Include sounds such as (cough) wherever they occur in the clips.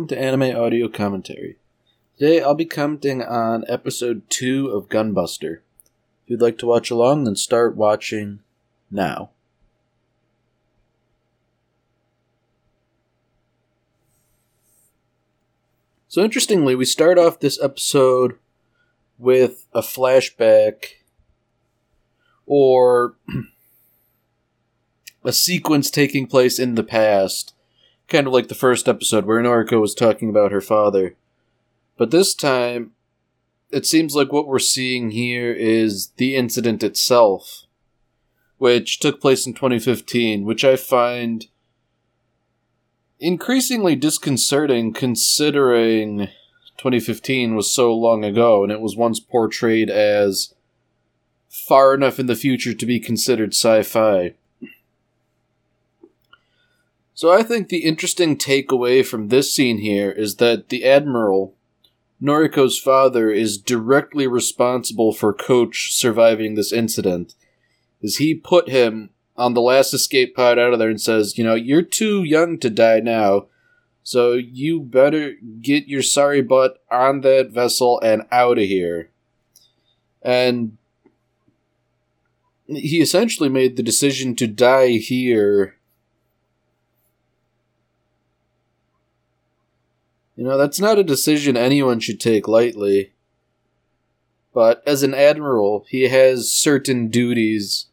welcome to Anime Audio Commentary. Today I'll be commenting on episode 2 of Gunbuster. If you'd like to watch along, then start watching now. So, interestingly, we start off this episode with a flashback or (clears throat) a sequence taking place in the past kind of like the first episode where Noriko was talking about her father. But this time, it seems like what we're seeing here is the incident itself, which took place in 2015, which I find increasingly disconcerting considering 2015 was so long ago and it was once portrayed as far enough in the future to be considered sci fi. So I think the interesting takeaway from this scene here is that the Admiral, Noriko's father, is directly responsible for Coach surviving this incident. As he put him on the last escape pod out of there and says, you know, you're too young to die now, so you better get your sorry butt on that vessel and out of here. And he essentially made the decision to die here You know, that's not a decision anyone should take lightly. But as an admiral, he has certain duties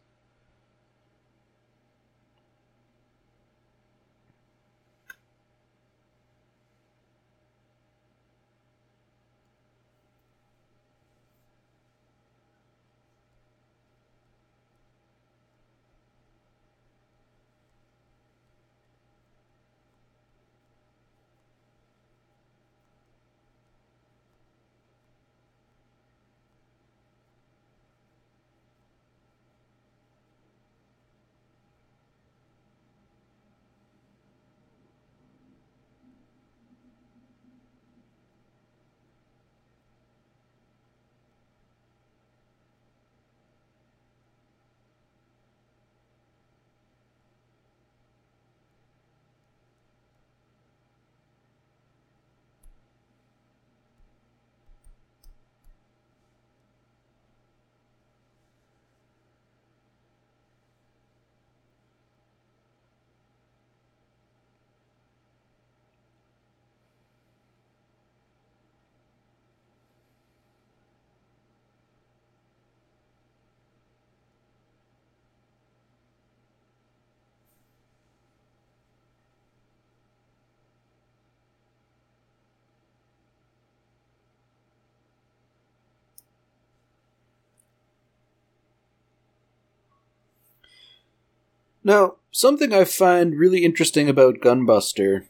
Now, something I find really interesting about Gunbuster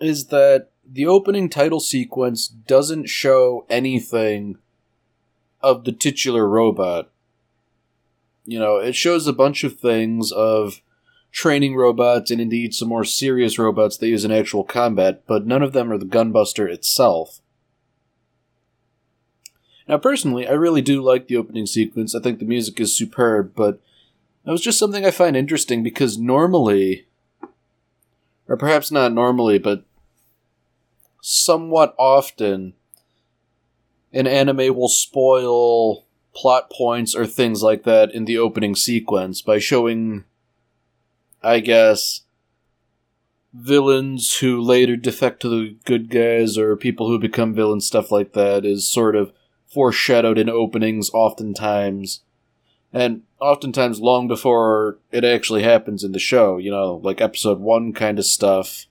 is that the opening title sequence doesn't show anything of the titular robot. You know, it shows a bunch of things of training robots and indeed some more serious robots they use in actual combat, but none of them are the Gunbuster itself. Now, personally, I really do like the opening sequence. I think the music is superb, but that was just something I find interesting because normally, or perhaps not normally, but somewhat often, an anime will spoil plot points or things like that in the opening sequence by showing, I guess, villains who later defect to the good guys or people who become villains, stuff like that, is sort of foreshadowed in openings oftentimes. And oftentimes long before it actually happens in the show, you know, like episode one kind of stuff.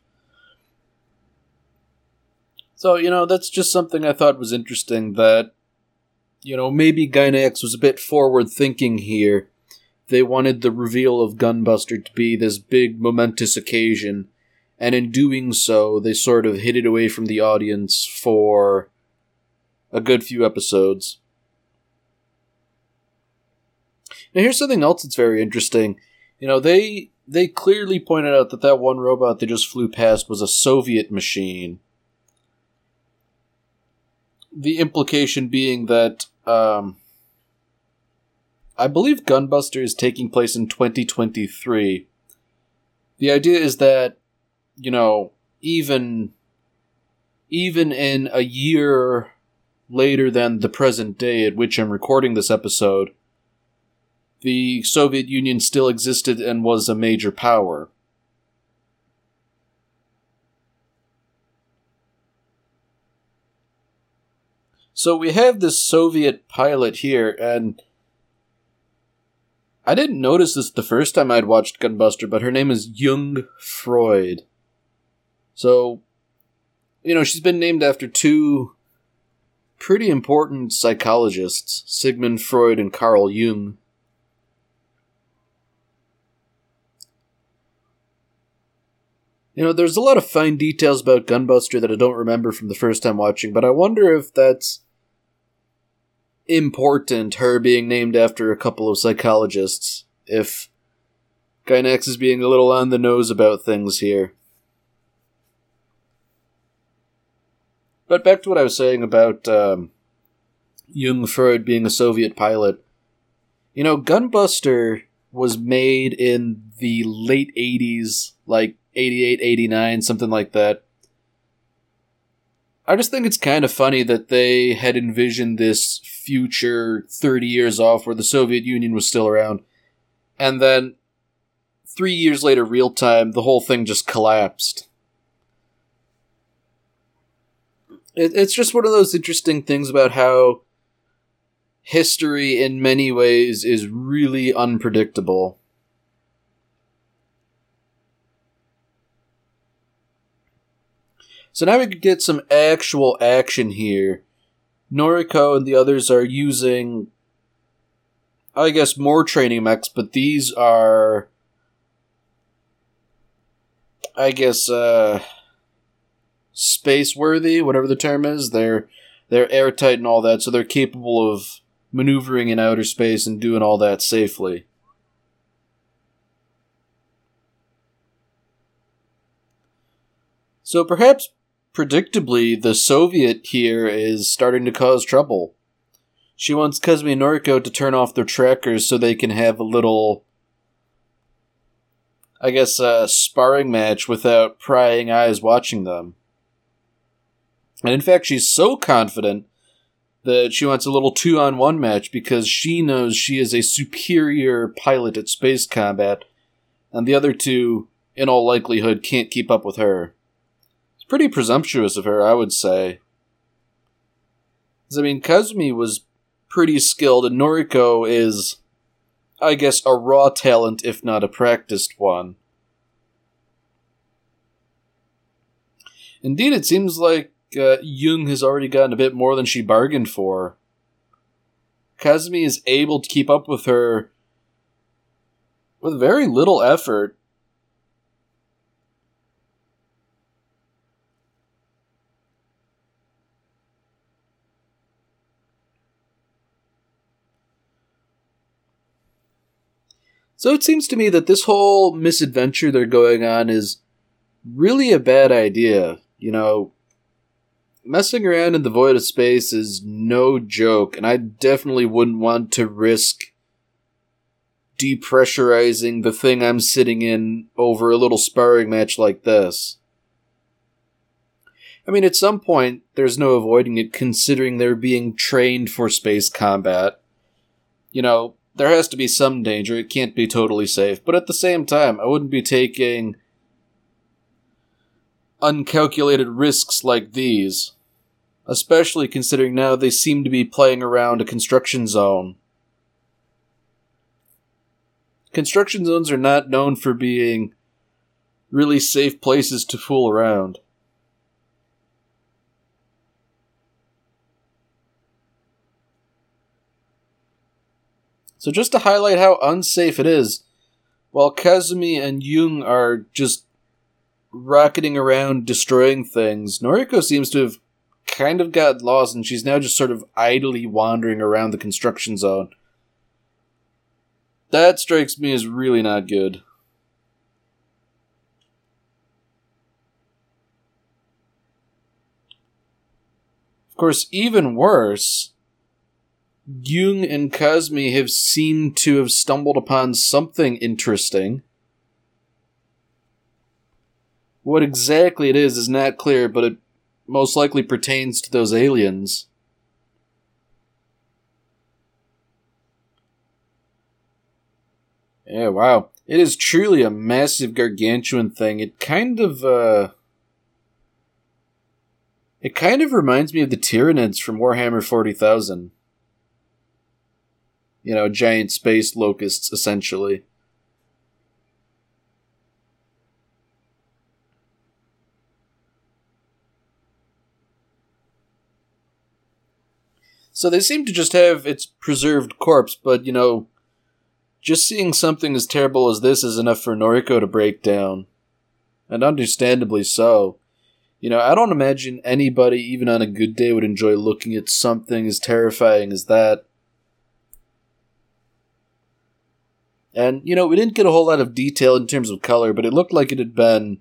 So, you know, that's just something I thought was interesting that, you know, maybe Gainax was a bit forward thinking here. They wanted the reveal of Gunbuster to be this big, momentous occasion, and in doing so, they sort of hid it away from the audience for a good few episodes. Now here's something else that's very interesting. You know, they they clearly pointed out that that one robot they just flew past was a Soviet machine. The implication being that um, I believe Gunbuster is taking place in 2023. The idea is that, you know, even even in a year later than the present day at which I'm recording this episode, the Soviet Union still existed and was a major power. So we have this Soviet pilot here, and I didn't notice this the first time I'd watched Gunbuster, but her name is Jung Freud. So, you know, she's been named after two pretty important psychologists, Sigmund Freud and Carl Jung. You know, there's a lot of fine details about Gunbuster that I don't remember from the first time watching, but I wonder if that's important, her being named after a couple of psychologists, if Gainax is being a little on the nose about things here. But back to what I was saying about um, Jung Freud being a Soviet pilot. You know, Gunbuster was made in the late 80s, like 88, 89, something like that. I just think it's kind of funny that they had envisioned this future 30 years off where the Soviet Union was still around. And then three years later, real time, the whole thing just collapsed. It, it's just one of those interesting things about how history, in many ways, is really unpredictable. So now we could get some actual action here. Noriko and the others are using, I guess, more training mechs, but these are, I guess, uh, space worthy, whatever the term is. They're they're airtight and all that, so they're capable of maneuvering in outer space and doing all that safely. So perhaps predictably, the Soviet here is starting to cause trouble. She wants Kazumi and Noriko to turn off their trackers so they can have a little, I guess, uh, sparring match without prying eyes watching them. And in fact, she's so confident that she wants a little two on one match because she knows she is a superior pilot at space combat, and the other two, in all likelihood, can't keep up with her. It's pretty presumptuous of her, I would say. I mean, Kazumi was pretty skilled, and Noriko is, I guess, a raw talent, if not a practiced one. Indeed, it seems like uh, Jung has already gotten a bit more than she bargained for. Kazumi is able to keep up with her with very little effort. So it seems to me that this whole misadventure they're going on is really a bad idea. You know, messing around in the void of space is no joke, and I definitely wouldn't want to risk depressurizing the thing I'm sitting in over a little sparring match like this. I mean, at some point, there's no avoiding it considering they're being trained for space combat. You know, there has to be some danger, it can't be totally safe, but at the same time, I wouldn't be taking uncalculated risks like these, especially considering now they seem to be playing around a construction zone. Construction zones are not known for being really safe places to fool around. So, just to highlight how unsafe it is, while Kazumi and Jung are just rocketing around destroying things, Noriko seems to have kind of got lost and she's now just sort of idly wandering around the construction zone. That strikes me as really not good. Of course, even worse, Jung and Kazumi have seemed to have stumbled upon something interesting what exactly it is is not clear, but it most likely pertains to those aliens. Yeah, wow. It is truly a massive gargantuan thing. It kind of uh it kind of reminds me of the Tyranids from Warhammer 40,000. You know, giant space locusts essentially. So they seem to just have its preserved corpse, but you know, just seeing something as terrible as this is enough for Noriko to break down. And understandably so. You know, I don't imagine anybody, even on a good day, would enjoy looking at something as terrifying as that. And, you know, we didn't get a whole lot of detail in terms of color, but it looked like it had been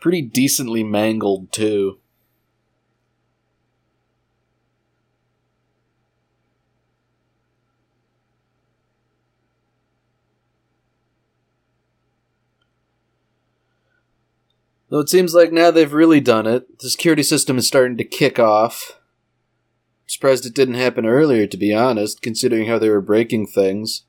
pretty decently mangled, too. Though it seems like now they've really done it, the security system is starting to kick off. Surprised it didn't happen earlier, to be honest, considering how they were breaking things.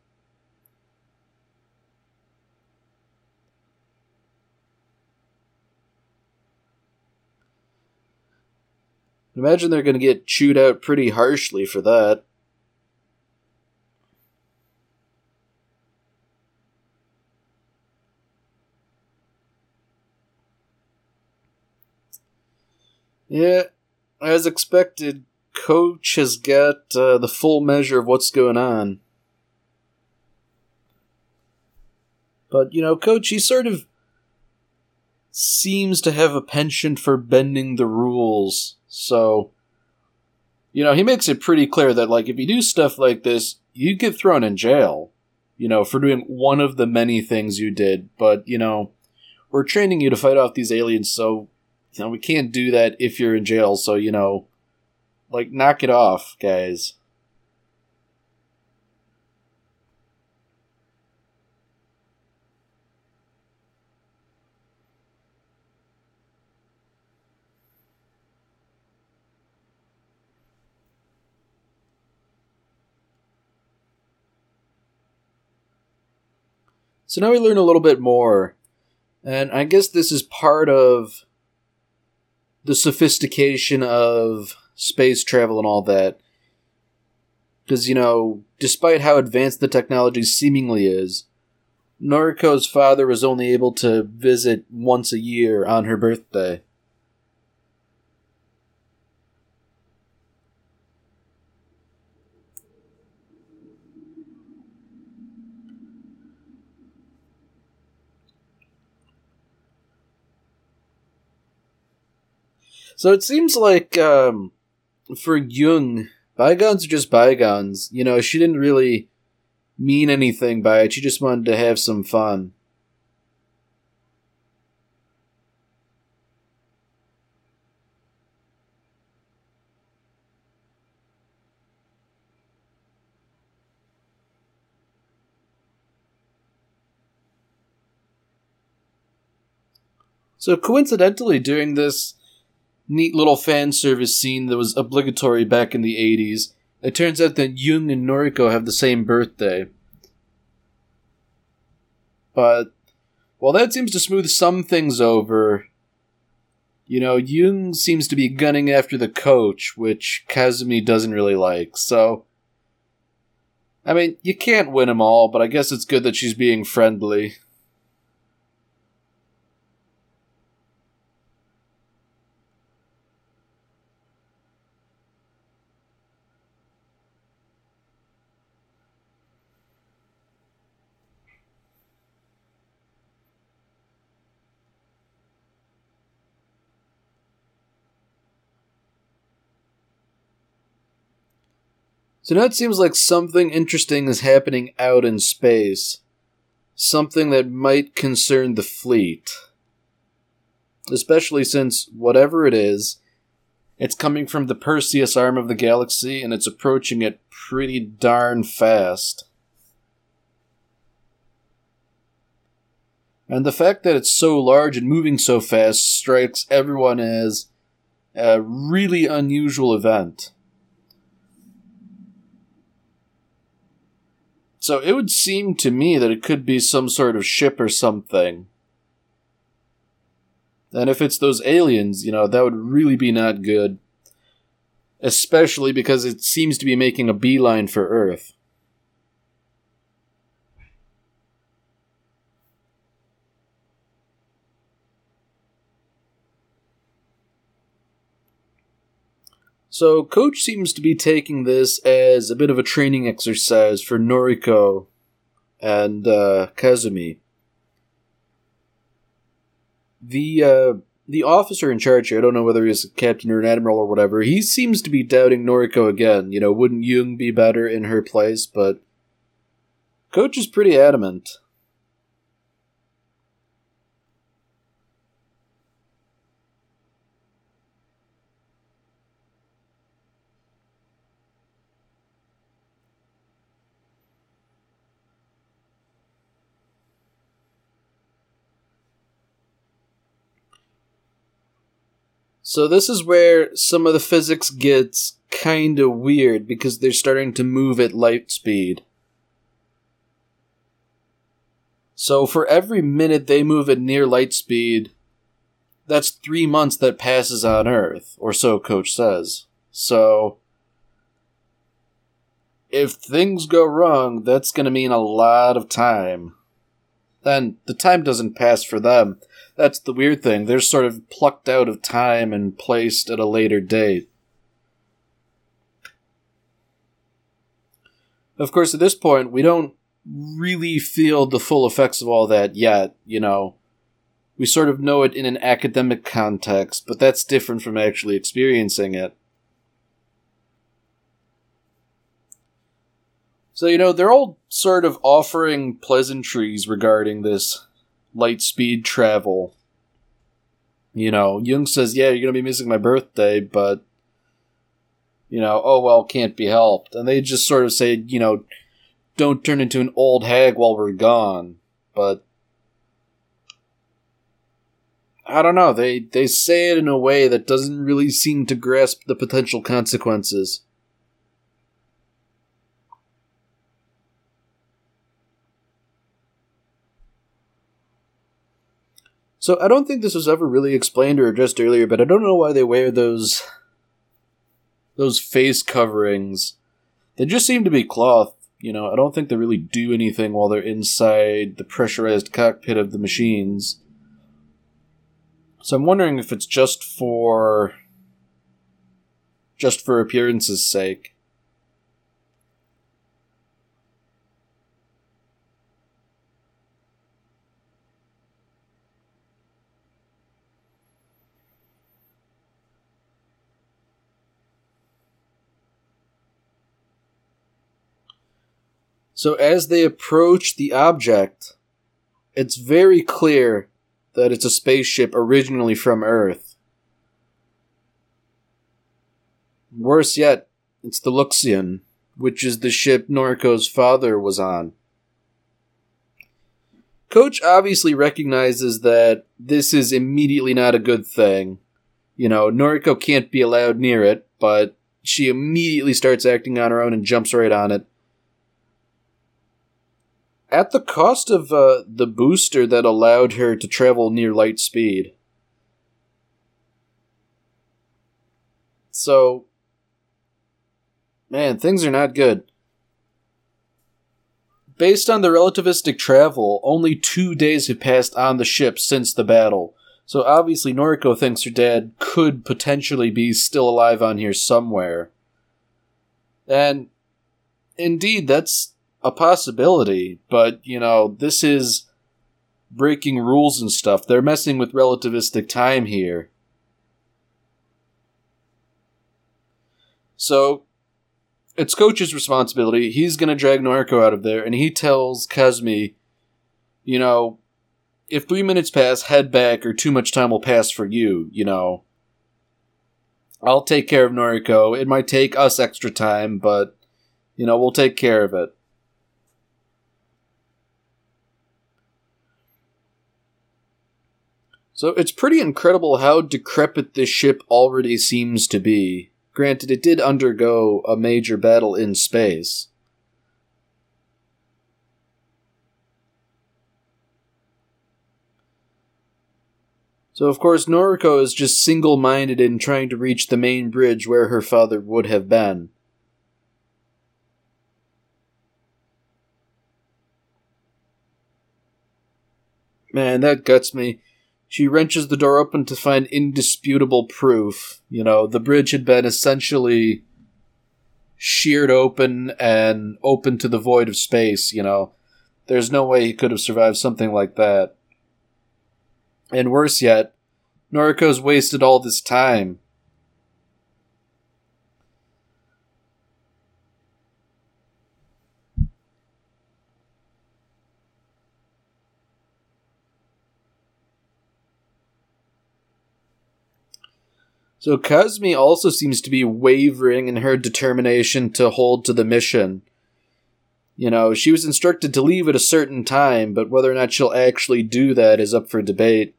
Imagine they're going to get chewed out pretty harshly for that. Yeah, as expected, Coach has got uh, the full measure of what's going on. But, you know, Coach, he sort of seems to have a penchant for bending the rules. So, you know, he makes it pretty clear that, like, if you do stuff like this, you get thrown in jail, you know, for doing one of the many things you did. But, you know, we're training you to fight off these aliens, so you know, we can't do that if you're in jail, so, you know, like, knock it off, guys. So now we learn a little bit more. And I guess this is part of the sophistication of space travel and all that. Because, you know, despite how advanced the technology seemingly is, Noriko's father was only able to visit once a year on her birthday. So it seems like um, for Jung, bygones are just bygones. You know, she didn't really mean anything by it. She just wanted to have some fun. So coincidentally, during this neat little fan service scene that was obligatory back in the 80s. It turns out that Jung and Noriko have the same birthday. But while that seems to smooth some things over, you know, Jung seems to be gunning after the coach, which Kazumi doesn't really like. So, I mean, you can't win them all, but I guess it's good that she's being friendly. So now it seems like something interesting is happening out in space. Something that might concern the fleet. Especially since, whatever it is, it's coming from the Perseus arm of the galaxy and it's approaching it pretty darn fast. And the fact that it's so large and moving so fast strikes everyone as A really unusual event. So it would seem to me that it could be some sort of ship or something. And if it's those aliens, you know, that would really be not good. Especially because it seems to be making a beeline for Earth. So, Coach seems to be taking this as a bit of a training exercise for Noriko and uh, Kazumi. The uh, the officer in charge here, I don't know whether he's a captain or an admiral or whatever, he seems to be doubting Noriko again. You know, wouldn't Jung be better in her place? But Coach is pretty adamant. So this is where some of the physics gets kind of weird because they're starting to move at light speed. So for every minute they move at near light speed, that's three months that passes on Earth, or so Coach says. So if things go wrong, that's going to mean a lot of time. Then the time doesn't pass for them that's the weird thing. They're sort of plucked out of time and placed at a later date. Of course, at this point, we don't really feel the full effects of all that yet, you know. We sort of know it in an academic context, but that's different from actually experiencing it. So, you know, they're all sort of offering pleasantries regarding this light speed travel. You know, Jung says, Yeah, you're going to be missing my birthday, but, you know, oh well, can't be helped. And they just sort of say, you know, don't turn into an old hag while we're gone. But, I don't know, they, they say it in a way that doesn't really seem to grasp the potential consequences. So I don't think this was ever really explained or addressed earlier, but I don't know why they wear those those face coverings. They just seem to be cloth. You know, I don't think they really do anything while they're inside the pressurized cockpit of the machines. So I'm wondering if it's just for just for appearance's sake. So as they approach the object, it's very clear that it's a spaceship originally from Earth. Worse yet, it's the Luxion, which is the ship Noriko's father was on. Coach obviously recognizes that this is immediately not a good thing. You know, Noriko can't be allowed near it, but she immediately starts acting on her own and jumps right on it at the cost of uh, the booster that allowed her to travel near light speed. So, man, things are not good. Based on the relativistic travel, only two days have passed on the ship since the battle. So obviously, Noriko thinks her dad could potentially be still alive on here somewhere. And indeed, that's a possibility, but you know, this is breaking rules and stuff. They're messing with relativistic time here. So, it's Coach's responsibility. He's going to drag Noriko out of there, and he tells Kazumi, you know, if three minutes pass, head back, or too much time will pass for you, you know. I'll take care of Noriko. It might take us extra time, but, you know, we'll take care of it. So it's pretty incredible how decrepit this ship already seems to be. Granted, it did undergo a major battle in space. So, of course, Noriko is just single minded in trying to reach the main bridge where her father would have been. Man, that guts me. She wrenches the door open to find indisputable proof. You know, the bridge had been essentially sheared open and open to the void of space, you know. There's no way he could have survived something like that. And worse yet, Noriko's wasted all this time So Kazumi also seems to be wavering in her determination to hold to the mission. You know, she was instructed to leave at a certain time, but whether or not she'll actually do that is up for debate.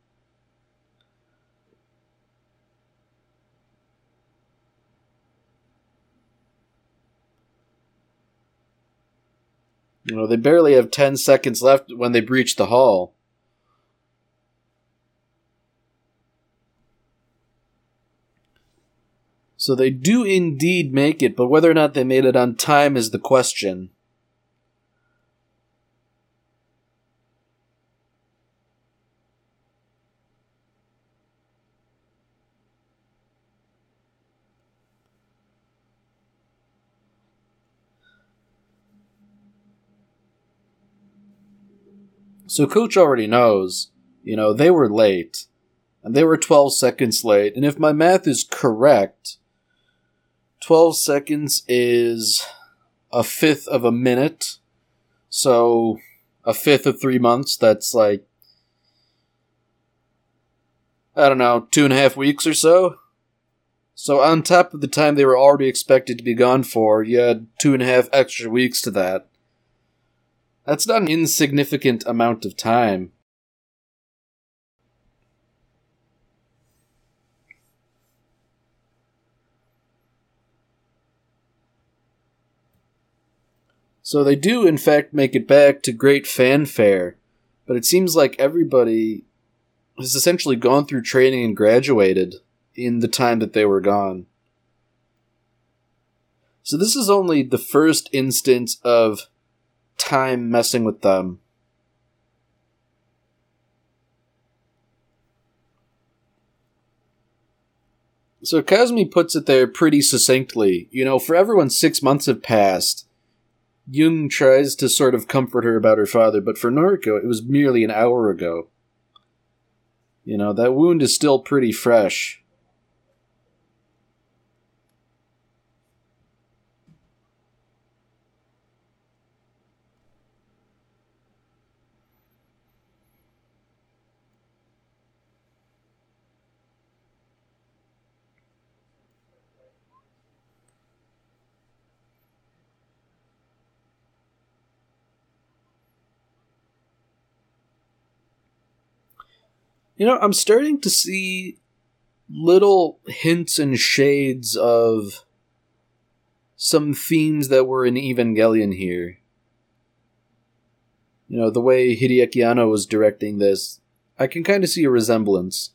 You know, they barely have 10 seconds left when they breach the hall. So they do indeed make it, but whether or not they made it on time is the question. So Coach already knows, you know, they were late. And they were 12 seconds late. And if my math is correct, 12 seconds is a fifth of a minute. So a fifth of three months, that's like, I don't know, two and a half weeks or so. So on top of the time they were already expected to be gone for, you had two and a half extra weeks to that. That's not an insignificant amount of time. So they do, in fact, make it back to great fanfare, but it seems like everybody has essentially gone through training and graduated in the time that they were gone. So this is only the first instance of time messing with them. So Kazumi puts it there pretty succinctly. You know, for everyone, six months have passed, Jung tries to sort of comfort her about her father, but for Noriko, it was merely an hour ago. You know, that wound is still pretty fresh. You know, I'm starting to see little hints and shades of some themes that were in Evangelion here. You know, the way Hideaki Anno was directing this, I can kind of see a resemblance.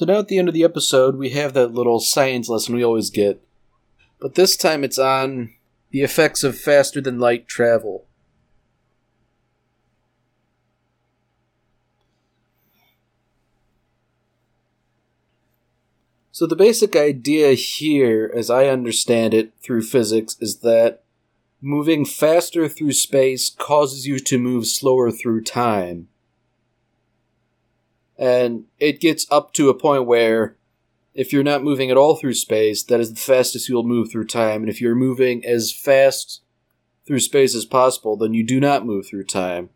So now at the end of the episode, we have that little science lesson we always get. But this time it's on the effects of faster than light travel. So the basic idea here, as I understand it through physics, is that moving faster through space causes you to move slower through time. And it gets up to a point where if you're not moving at all through space, that is the fastest you'll move through time. And if you're moving as fast through space as possible, then you do not move through time.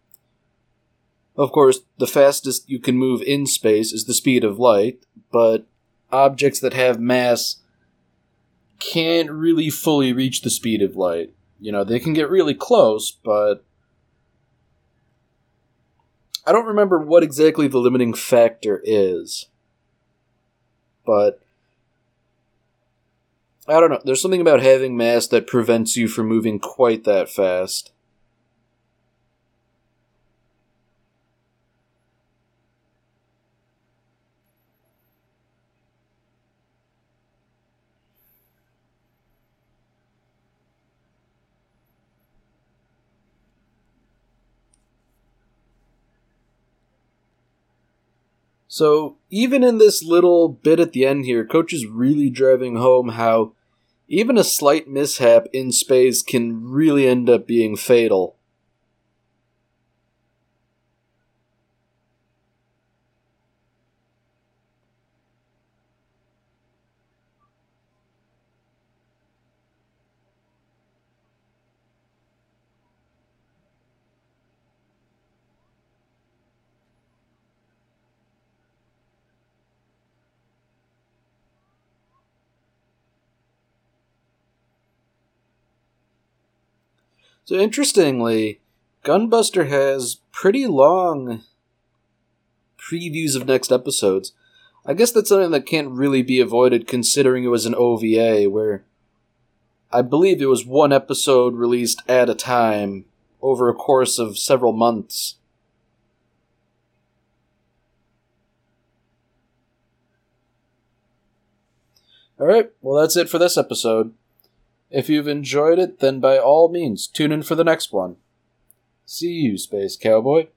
Of course, the fastest you can move in space is the speed of light, but objects that have mass can't really fully reach the speed of light. You know, they can get really close, but I don't remember what exactly the limiting factor is. But I don't know. There's something about having mass that prevents you from moving quite that fast. So even in this little bit at the end here, Coach is really driving home how even a slight mishap in space can really end up being fatal. So interestingly, Gunbuster has pretty long previews of next episodes. I guess that's something that can't really be avoided considering it was an OVA where I believe it was one episode released at a time over a course of several months. Alright, well, that's it for this episode. If you've enjoyed it, then by all means, tune in for the next one. See you, Space Cowboy.